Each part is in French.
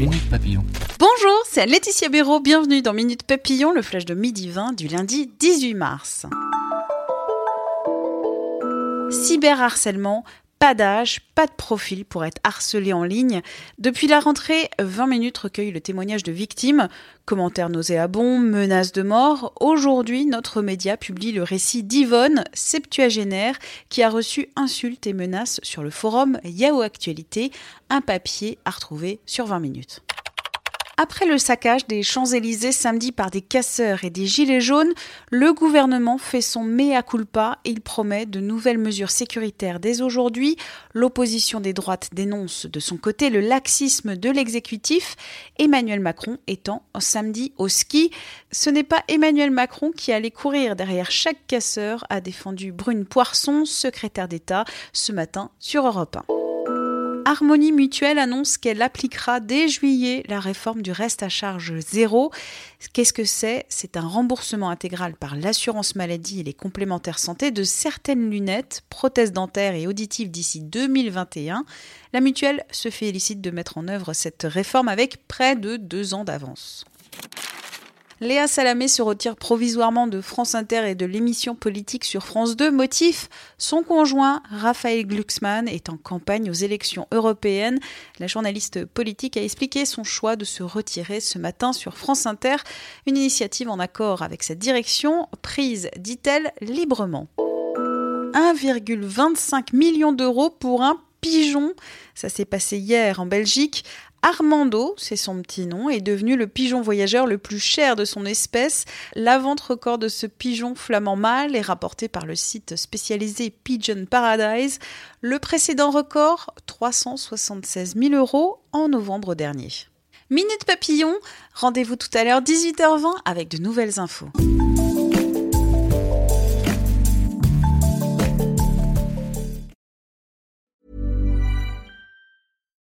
Minute Papillon. Bonjour, c'est Laetitia Béraud. Bienvenue dans Minute Papillon, le flash de midi 20 du lundi 18 mars. Cyberharcèlement, pas d'âge, pas de profil pour être harcelé en ligne. Depuis la rentrée, 20 minutes recueillent le témoignage de victimes, commentaires nauséabonds, menaces de mort. Aujourd'hui, notre média publie le récit d'Yvonne, septuagénaire, qui a reçu insultes et menaces sur le forum Yahoo Actualité, un papier à retrouver sur 20 minutes. Après le saccage des Champs-Élysées samedi par des casseurs et des gilets jaunes, le gouvernement fait son mea culpa et il promet de nouvelles mesures sécuritaires dès aujourd'hui. L'opposition des droites dénonce de son côté le laxisme de l'exécutif, Emmanuel Macron étant samedi au ski. Ce n'est pas Emmanuel Macron qui allait courir derrière chaque casseur, a défendu Brune Poisson, secrétaire d'État, ce matin sur Europe 1. Harmonie Mutuelle annonce qu'elle appliquera dès juillet la réforme du reste à charge zéro. Qu'est-ce que c'est? C'est un remboursement intégral par l'assurance maladie et les complémentaires santé de certaines lunettes, prothèses dentaires et auditives d'ici 2021. La mutuelle se félicite de mettre en œuvre cette réforme avec près de deux ans d'avance. Léa Salamé se retire provisoirement de France Inter et de l'émission politique sur France 2. Motif Son conjoint, Raphaël Glucksmann, est en campagne aux élections européennes. La journaliste politique a expliqué son choix de se retirer ce matin sur France Inter. Une initiative en accord avec cette direction, prise, dit-elle, librement. 1,25 million d'euros pour un pigeon. Ça s'est passé hier en Belgique. Armando, c'est son petit nom, est devenu le pigeon voyageur le plus cher de son espèce. La vente record de ce pigeon flamand mâle est rapportée par le site spécialisé Pigeon Paradise. Le précédent record, 376 000 euros en novembre dernier. Minute Papillon, rendez-vous tout à l'heure 18h20 avec de nouvelles infos.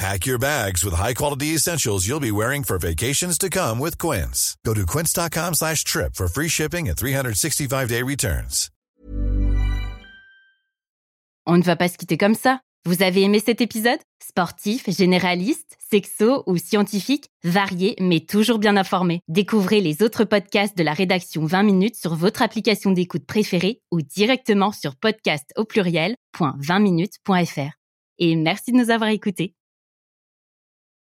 Pack your bags with high-quality essentials you'll be wearing for vacations to come with Quince. Go to quince.com slash trip for free shipping and 365-day returns. On ne va pas se quitter comme ça. Vous avez aimé cet épisode? Sportif, généraliste, sexo ou scientifique, varié mais toujours bien informé. Découvrez les autres podcasts de la rédaction 20 minutes sur votre application d'écoute préférée ou directement sur podcast au pluriel.20minutes.fr. Et merci de nous avoir écoutés.